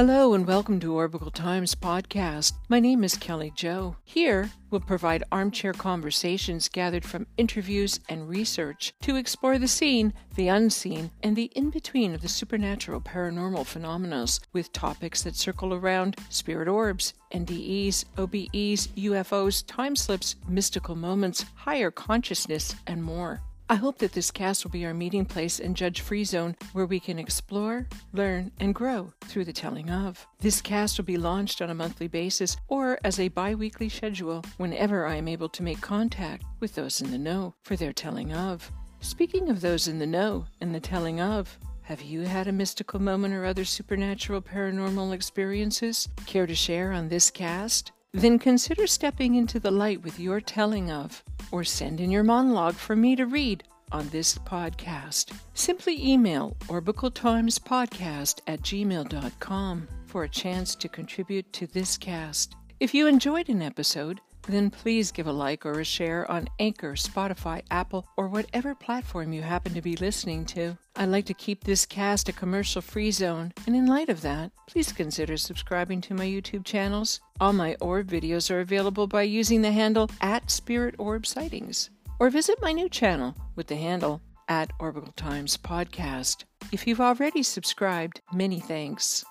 Hello and welcome to Orbicle Times podcast. My name is Kelly Joe. Here, we'll provide armchair conversations gathered from interviews and research to explore the seen, the unseen, and the in between of the supernatural paranormal phenomena with topics that circle around spirit orbs, NDEs, OBEs, UFOs, time slips, mystical moments, higher consciousness, and more. I hope that this cast will be our meeting place and judge free zone where we can explore, learn, and grow through the telling of. This cast will be launched on a monthly basis or as a bi weekly schedule whenever I am able to make contact with those in the know for their telling of. Speaking of those in the know and the telling of, have you had a mystical moment or other supernatural paranormal experiences? Care to share on this cast? Then consider stepping into the light with your telling of, or send in your monologue for me to read on this podcast. Simply email orbicletimespodcast at gmail.com for a chance to contribute to this cast. If you enjoyed an episode, then please give a like or a share on Anchor, Spotify, Apple, or whatever platform you happen to be listening to. I like to keep this cast a commercial free zone, and in light of that, please consider subscribing to my YouTube channels. All my orb videos are available by using the handle at Spirit Orb Sightings, or visit my new channel with the handle at Orbicle Times Podcast. If you've already subscribed, many thanks.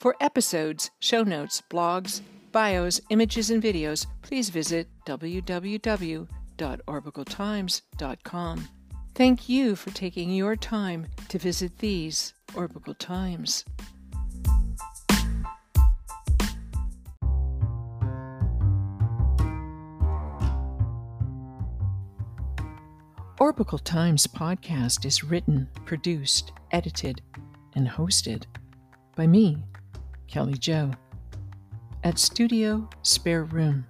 For episodes, show notes, blogs, bios, images, and videos, please visit www.orbicletimes.com. Thank you for taking your time to visit these Orbicle Times. Orbicle Times podcast is written, produced, edited, and hosted by me, Kelly Joe at Studio Spare Room.